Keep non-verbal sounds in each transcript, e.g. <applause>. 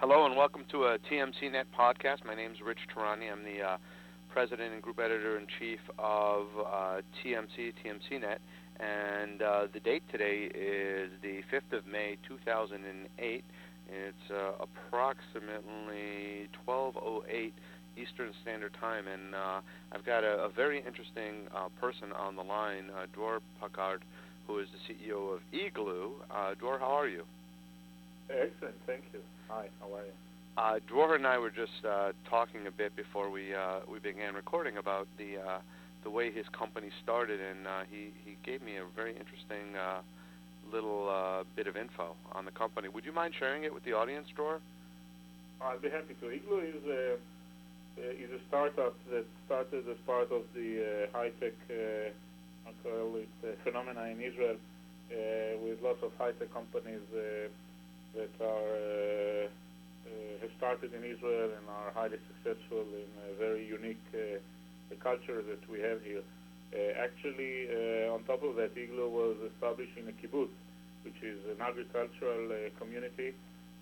Hello and welcome to a TMC Net podcast. My name is Rich Tehrani. I'm the uh, president and group editor in chief of uh, TMC, TMC Net. And uh, the date today is the 5th of May 2008. It's uh, approximately 12:08 Eastern Standard Time, and uh, I've got a, a very interesting uh, person on the line, uh, Dror Packard, who is the CEO of eglue. Uh, Dror, how are you? Excellent, thank you. Hi, how are you? Uh, and I were just uh, talking a bit before we uh, we began recording about the uh, the way his company started, and uh, he he gave me a very interesting uh, little uh, bit of info on the company. Would you mind sharing it with the audience, Dror? I'll be happy to. eglue is a is a startup that started as part of the uh, high tech uh, I uh, phenomena in Israel, uh, with lots of high tech companies uh, that are uh, uh, have started in Israel and are highly successful in a very unique uh, culture that we have here. Actually, on top of that, eglue was established in a kibbutz, which is an agricultural community,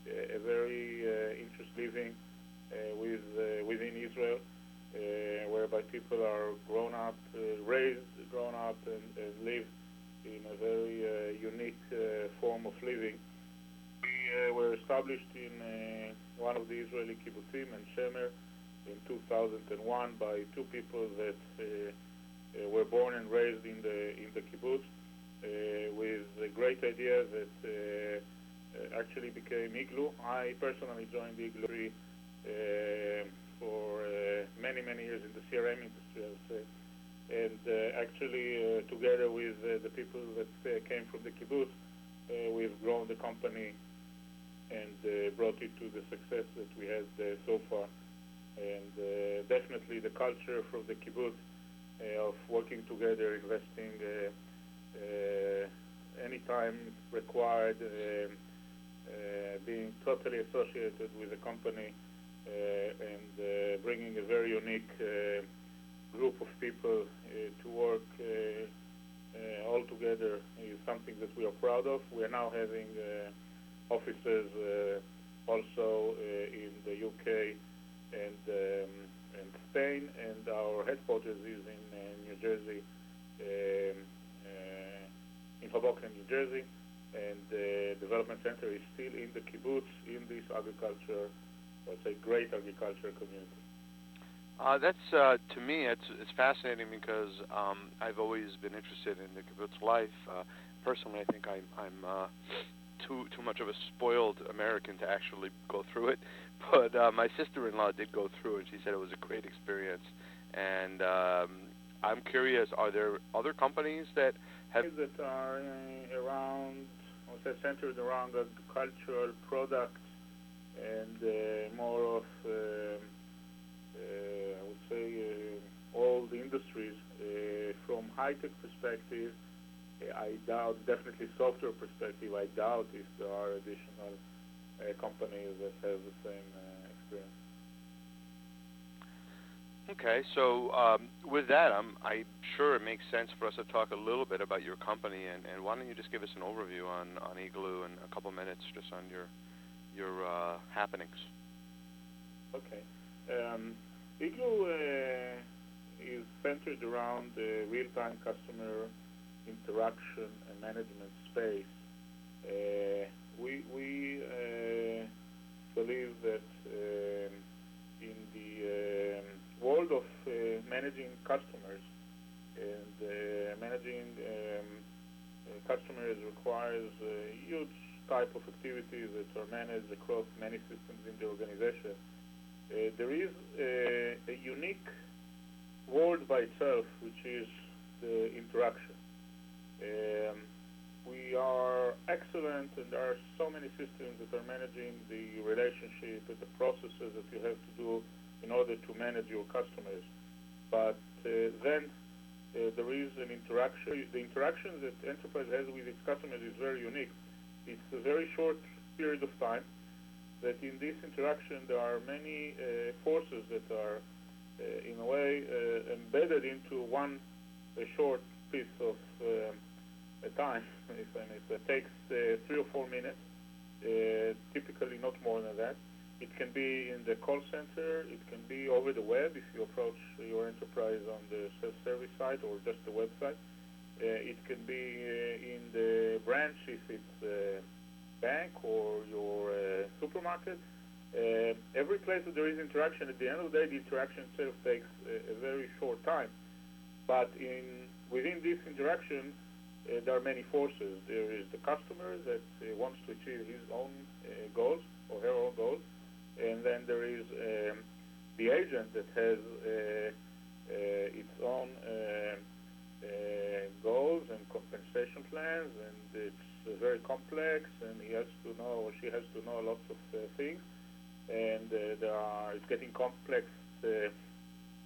a very interest living with within Israel, uh, whereby people are grown up, uh, raised, grown up, and, and live in a very uh, unique form of living. Uh, were established in uh, one of the Israeli kibbutzim in Shemer in 2001 by two people that uh, uh, were born and raised in the in the kibbutz uh, with a great idea that uh, actually became eglue. I personally joined eglue for many many years in the CRM industry, I would say, and actually together with the people that came from the kibbutz, uh, we've grown the company and uh, brought it to the success that we had uh, so far. And uh, definitely the culture from the kibbutz of working together, investing uh, anytime required, uh, being totally associated with the company, and bringing a very unique group of people to work all together is something that we are proud of. We are now having offices uh, also uh, in the UK and um, and Spain, and our headquarters is in uh, New Jersey, um, in Hoboken, New Jersey, and the development center is still in the kibbutz in this agriculture, let's say, great agriculture community. Uh, that's uh, to me, it's it's fascinating because um, I've always been interested in the kibbutz life. Uh, personally, I think I'm I'm too too much of a spoiled American to actually go through it. <laughs> But uh, my sister-in-law did go through, and she said it was a great experience. And um, I'm curious, are there other companies that have? that are uh, around, I would say, centered around agricultural products and uh, more of, um, uh, I would say, uh, all the industries. Uh, from high-tech perspective, uh, I doubt, definitely software perspective, I doubt if there are additional uh, companies that have the same uh, experience. Okay, so um, with that, I'm I'm sure it makes sense for us to talk a little bit about your company, and, and why don't you just give us an overview on on eglue in a couple minutes, just on your your uh, happenings. Okay. Um, eglue uh, is centered around the real-time customer interaction and management space. Uh, we we uh, believe that um, in the um, world of uh, managing customers and uh, managing um, uh, customers requires a huge type of activities that are managed across many systems in the organization. Uh, there is a, a unique world by itself, which is the interaction. Um, we are excellent, and there are so many systems that are managing the relationship and the processes that you have to do in order to manage your customers. But uh, then uh, there is an interaction. The interaction that enterprise has with its customers is very unique. It's a very short period of time. That in this interaction there are many uh, forces that are, uh, in a way, uh, embedded into one uh, short piece of a time, if I may. It takes uh, three or four minutes, uh, typically not more than that. it can be in the call center. It can be over the web if you approach your enterprise on the self-service site or just the website. Uh, it can be uh, in the branch if it's a bank or your uh, supermarket. Uh, every place that there is interaction, at the end of the day, the interaction itself takes a, a very short time. But in within this interaction, uh, there are many forces. There is the customer that uh, wants to achieve his own uh, goals or her own goals, and then there is um, the agent that has uh, uh, its own uh, goals and compensation plans, and it's very complex, and he has to know or she has to know lots of things, and there are it's getting complex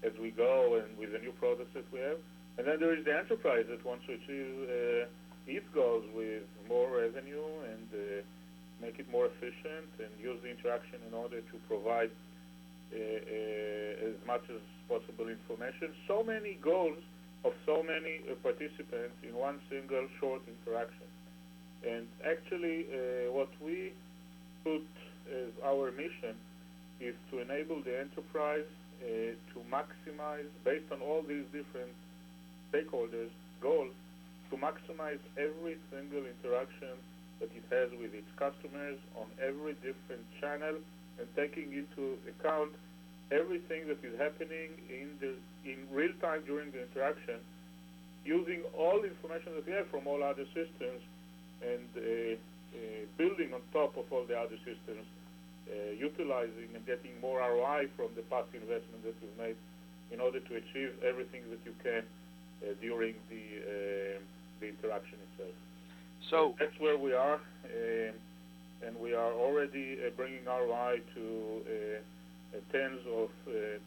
as we go and with the new products that we have. And then there is the enterprise that wants to achieve uh, its goals with more revenue and uh, make it more efficient and use the interaction in order to provide uh, uh as much as possible information. So many goals of so many uh, participants in one single short interaction. And actually, uh, what we put as our mission is to enable the enterprise to maximize, based on all these different stakeholders' goal to maximize every single interaction that it has with its customers on every different channel and taking into account everything that is happening in the in real time during the interaction using all the information that we have from all other systems and uh, uh, building on top of all the other systems uh, utilizing and getting more ROI from the past investment that we've made in order to achieve everything that you can during the uh, the interaction itself. So that's where we are, um, and we are already uh, bringing ROI to tens of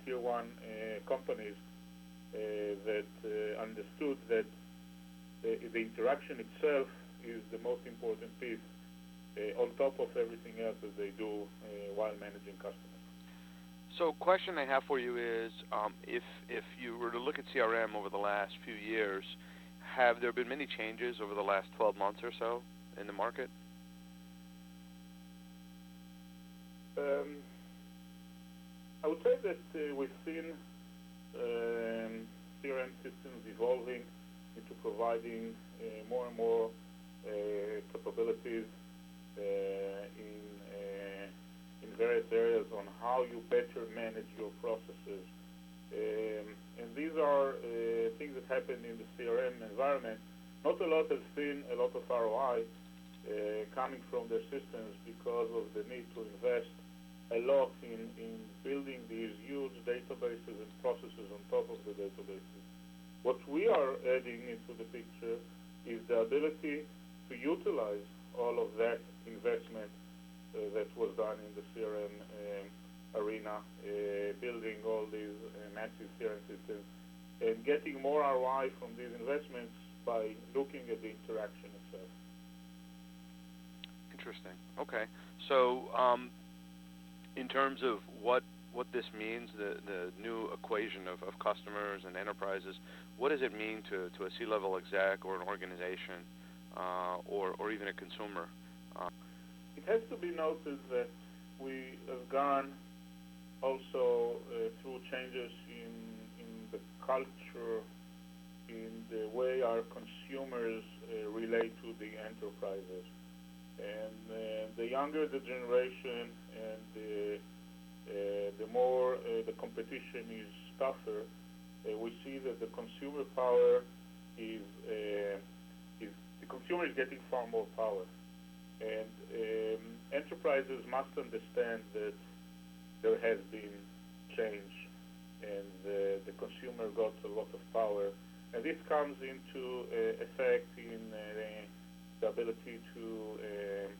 tier one companies that understood that the interaction itself is the most important piece uh, on top of everything else that they do uh, while managing customers. So, question I have for you is, um, if if you were to look at CRM over the last few years, have there been many changes over the last 12 months or so in the market? Um, I would say that uh, we've seen um, CRM systems evolving into providing uh, more and more uh, capabilities uh, various areas on how you better manage your processes. Um, and these are uh, things that happen in the CRM environment. Not a lot has seen a lot of ROI uh, coming from their systems because of the need to invest a lot in, in building these huge databases and processes on top of the databases. What we are adding into the picture is the ability to utilize all of that investment that was done in the CRM um, arena, uh, building all these uh, massive CRM systems, and getting more ROI from these investments by looking at the interaction itself. Interesting. Okay. So, um, in terms of what what this means, the the new equation of, of customers and enterprises, what does it mean to, to a C-level exec or an organization, uh, or or even a consumer? It has to be noted that we have gone also uh, through changes in, in the culture, in the way our consumers uh, relate to the enterprises. And uh, the younger the generation and the, uh, the more uh, the competition is tougher, uh, we see that the consumer power is, is, the consumer is getting far more power. And um, enterprises must understand that there has been change and uh, the consumer got a lot of power. And this comes into uh, effect in uh, the ability to, um,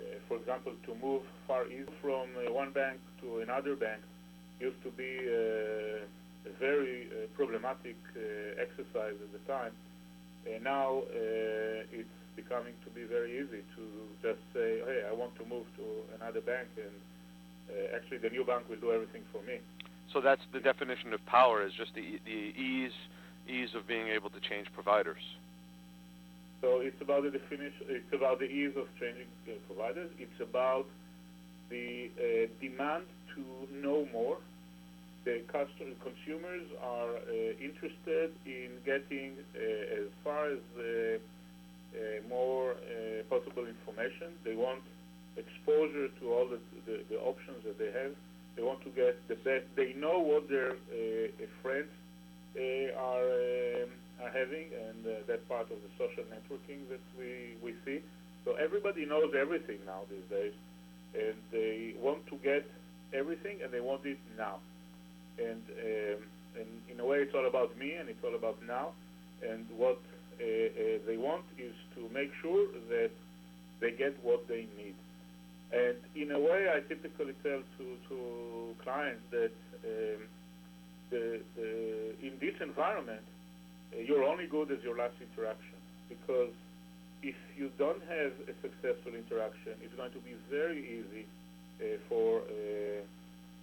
uh, for example, to move far east from uh, one bank to another bank used to be uh, a very problematic exercise at the time. And now it's becoming to be very easy to just say, hey, I want to move to another bank, and uh, actually the new bank will do everything for me. So that's the definition of power is just the the ease ease of being able to change providers. So it's about the definition. It's about the ease of changing uh, providers. It's about the uh, demand to know more. The customer, consumers are uh, interested in getting uh, as far as uh, more possible information. They want exposure to all the, the, the, options that they have. They want to get the best. They know what their friends are um, are having, and that part of the social networking that we we see. So everybody knows everything now these days, and they want to get everything, and they want it now. And um, and in a way, it's all about me, and it's all about now. And what uh, uh, they want is to make sure that they get what they need. And in a way, I typically tell to to clients that um, the, the in this environment, uh, you're only good as your last interaction because if you don't have a successful interaction, it's going to be very easy uh, for uh,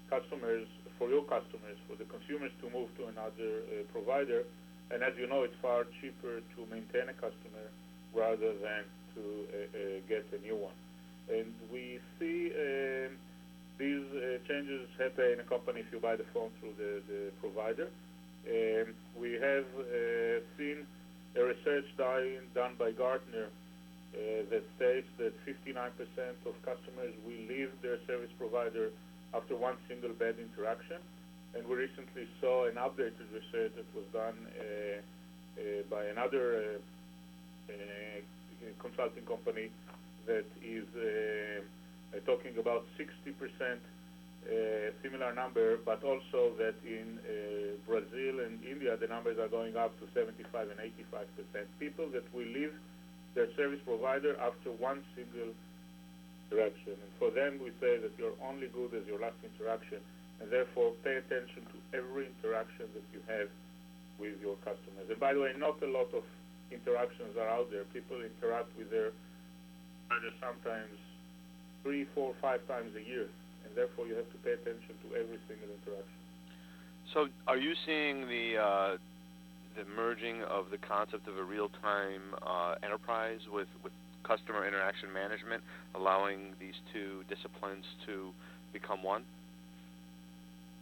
customers, for your customers, for the consumers to move to another uh, provider. And as you know, it's far cheaper to maintain a customer rather than to uh, uh, get a new one. And we see um, these uh, changes happen in a company if you buy the phone through the, the provider. Um, we have seen a research done by Gartner uh, that states that 59% of customers will leave their service provider after one single bad interaction. And we recently saw an updated research that was done uh, uh, by another consulting company that is talking about 60% uh, similar number, but also that in uh, Brazil and India, the numbers are going up to 75 and 85 percent. People that will leave their service provider after one single interaction. And for them, we say that you're only good as your last interaction, and therefore pay attention to every interaction that you have with your customers. And by the way, not a lot of interactions are out there. People interact with their sometimes three, four, five times a year and therefore you have to pay attention to every single interaction. So, are you seeing the uh, the merging of the concept of a real-time uh, enterprise with with customer interaction management, allowing these two disciplines to become one?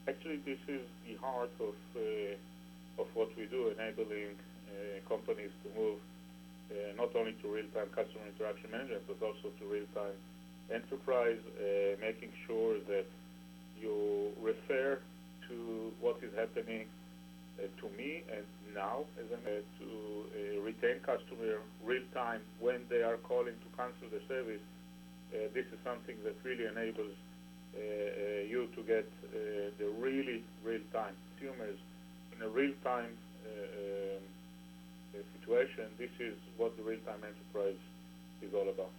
Actually, this is the heart of uh, of what we do, enabling uh, companies to move uh, not only to real-time customer interaction management, but also to real-time enterprise, uh, making sure that you refer to what is happening uh, to me and now as uh, to retain customer real time when they are calling to cancel the service. this is something that really enables Uh, uh, you to get uh, the really real time consumers in a real time um, situation. This is what the real time enterprise is all about.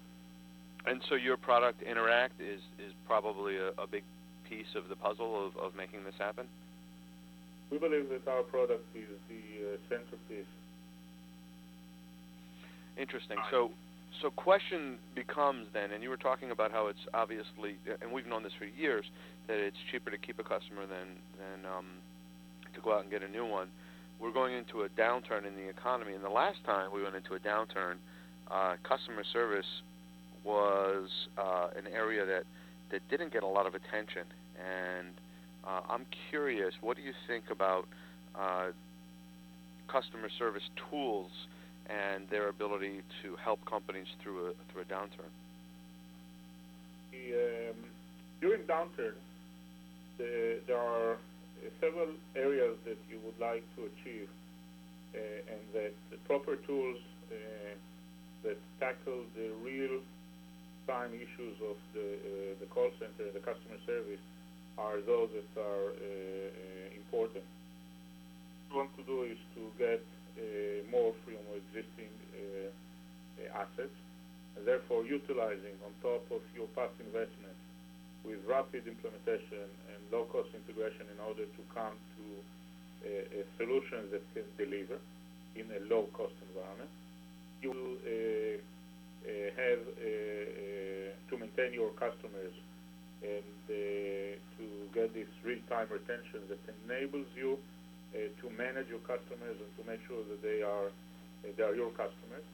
And so your product Interact is is probably a, a big piece of the puzzle of, of making this happen. We believe that our product is the uh, centerpiece. Interesting. So, so question becomes then, and you were talking about how it's obviously, and we've known this for years, that it's cheaper to keep a customer than than um, to go out and get a new one. We're going into a downturn in the economy, and the last time we went into a downturn, uh, customer service was uh, an area that that didn't get a lot of attention, and uh, I'm curious, what do you think about uh, customer service tools and their ability to help companies through a through a downturn? The, um, during downturn, the, there are several areas that you would like to achieve, uh, and that the proper tools uh, that tackle the real time issues of the, uh, the call center, the customer service, are those that are uh, uh, important. What we want to do is to get more from existing assets, and therefore utilizing on top of your past investments with rapid implementation and low-cost integration in order to come to a, a solution that can deliver in a low-cost environment. You will uh, uh, have uh, uh, to maintain your customers and to get this real-time retention that enables you Uh, to manage your customers and to make sure that they are uh, they are your customers.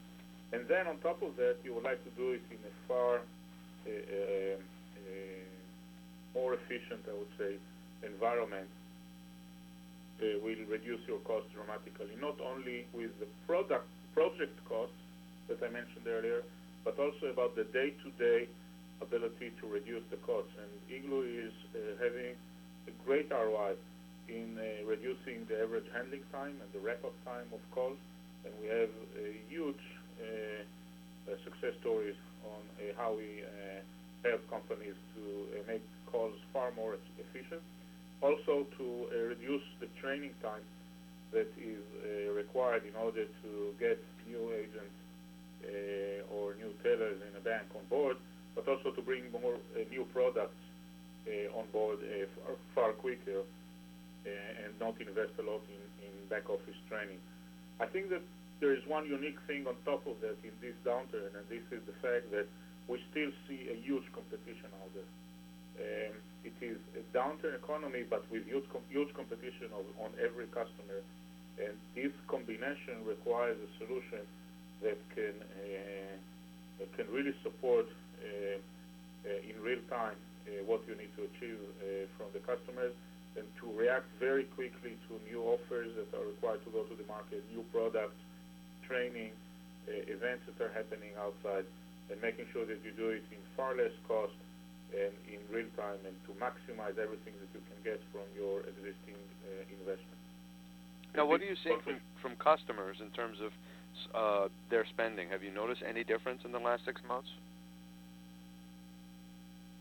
And then on top of that, you would like to do it in a far more more efficient, I would say, environment uh, will reduce your cost dramatically, not only with the product project costs that I mentioned earlier, but also about the day-to-day ability to reduce the costs. And eglue is uh, having a great ROI in uh, reducing the average handling time and the wrap-up time of calls, and we have huge uh, success stories on uh, how we uh, help companies to make calls far more efficient. Also to uh, reduce the training time that is uh, required in order to get new agents uh, or new tellers in a bank on board, but also to bring more new products on board far quicker and not invest a lot in, in back office training. I think that there is one unique thing on top of that in this downturn, and this is the fact that we still see a huge competition out there. Um, it is a downturn economy, but with huge, com huge competition of, on every customer. And this combination requires a solution that can uh, that can really support uh, uh, in real time uh, what you need to achieve uh, from the customers and to react very quickly to new offers that are required to go to the market, new products, training, uh, events that are happening outside, and making sure that you do it in far less cost and in real time and to maximize everything that you can get from your existing uh, investment. Now, what are you seeing from, from customers in terms of uh, their spending? Have you noticed any difference in the last six months?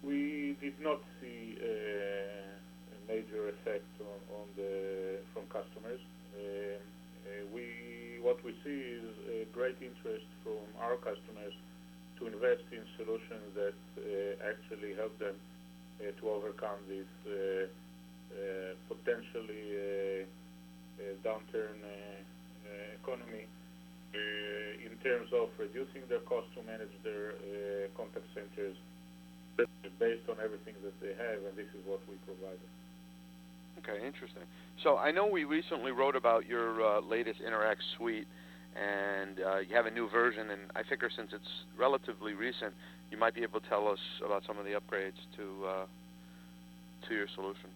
We did not see uh, a major effect on, on the from customers. Uh, uh we what we see is a great interest from our customers to invest in solutions that uh, actually help them uh, to overcome this uh, potentially downturn economy in terms of reducing their cost to manage their contact centers based on everything that they have, and this is what we provide. Okay, interesting. So I know we recently wrote about your uh, latest Interact suite and uh, you have a new version. And I figure since it's relatively recent, you might be able to tell us about some of the upgrades to uh, to your solution.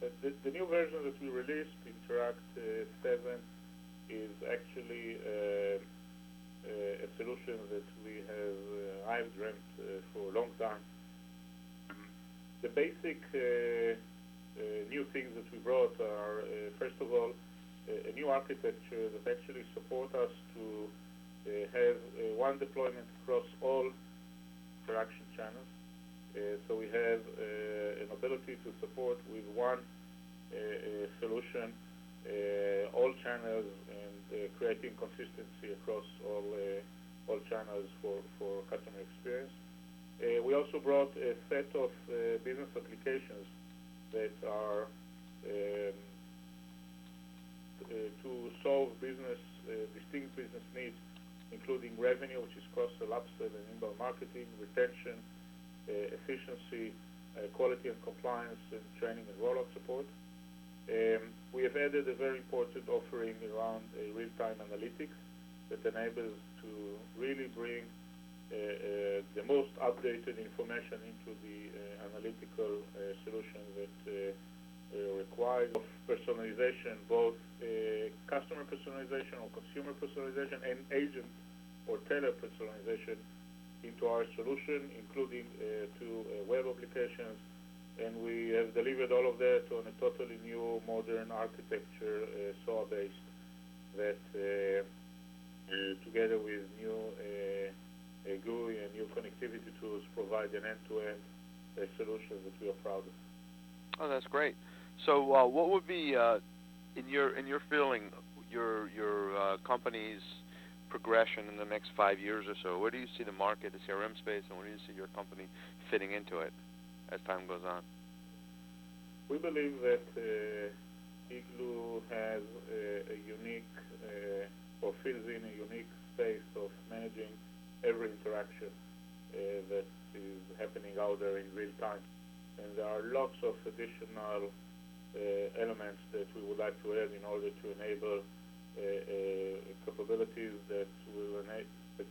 The, the, new version that we released, Interact uh, 7, is actually uh, uh, a solution that we have I've dreamt for a long time. The basic new things that we brought are, first of all, a new architecture that actually support us to uh, have uh, one deployment across all interaction channels. Uh, so we have an ability to support with one solution all channels and creating consistency across all all channels for, for customer experience. Uh, we also brought a set of uh, business applications that are um, uh, to solve business, uh, distinct business needs, including revenue, which is cross-sell, upsell, and inbound marketing, retention, uh, efficiency, quality and compliance, and training and rollout support. Um, we have added a very important offering around real-time analytics that enables to really bring Uh, uh, the most updated information into the uh, analytical uh, solution that requires of personalization, both customer personalization or consumer personalization and agent or teller personalization into our solution, including uh, to uh, web applications. And we have delivered all of that on a totally new modern architecture, uh, SOA-based, that together with new GUI and new connectivity tools provide an end-to-end -end, solution that we are proud of. Oh, that's great. So, uh, what would be, uh, in your in your feeling, your your uh, company's progression in the next five years or so? Where do you see the market, the CRM space, and where do you see your company fitting into it as time goes on? We believe that uh, eglue has a, a unique uh, or fills in a unique space of managing every interaction uh, that is happening out there in real time. And there are lots of additional uh, elements that we would like to add in order to enable uh, capabilities that will, that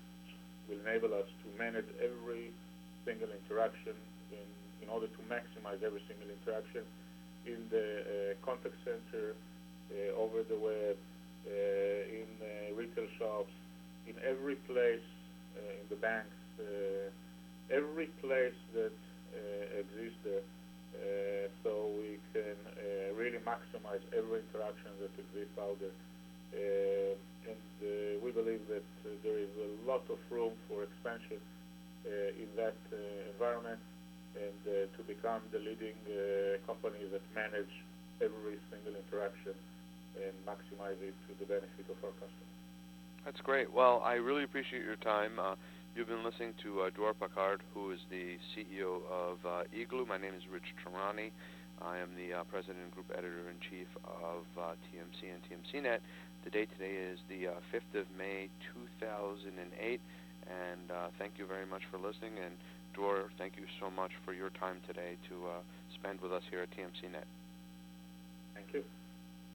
will enable us to manage every single interaction in in order to maximize every single interaction in the uh, contact center, uh, over the web, uh, in retail shops, in every place, in the banks, uh, every place that uh, exists there. Uh, so we can uh, really maximize every interaction that exists out there. Uh, and uh, we believe that uh, there is a lot of room for expansion uh, in that uh, environment and uh, to become the leading uh, company that manage every single interaction and maximize it to the benefit of our customers. That's great. Well, I really appreciate your time. Uh, you've been listening to uh, Dor Packard, who is the CEO of uh, eglue. My name is Rich Tehrani. I am the uh, President and Group Editor in Chief of uh, TMC and TMCnet. The date today is the uh, 5th of May, 2008. And uh, thank you very much for listening. And Dor, thank you so much for your time today to uh, spend with us here at TMCnet.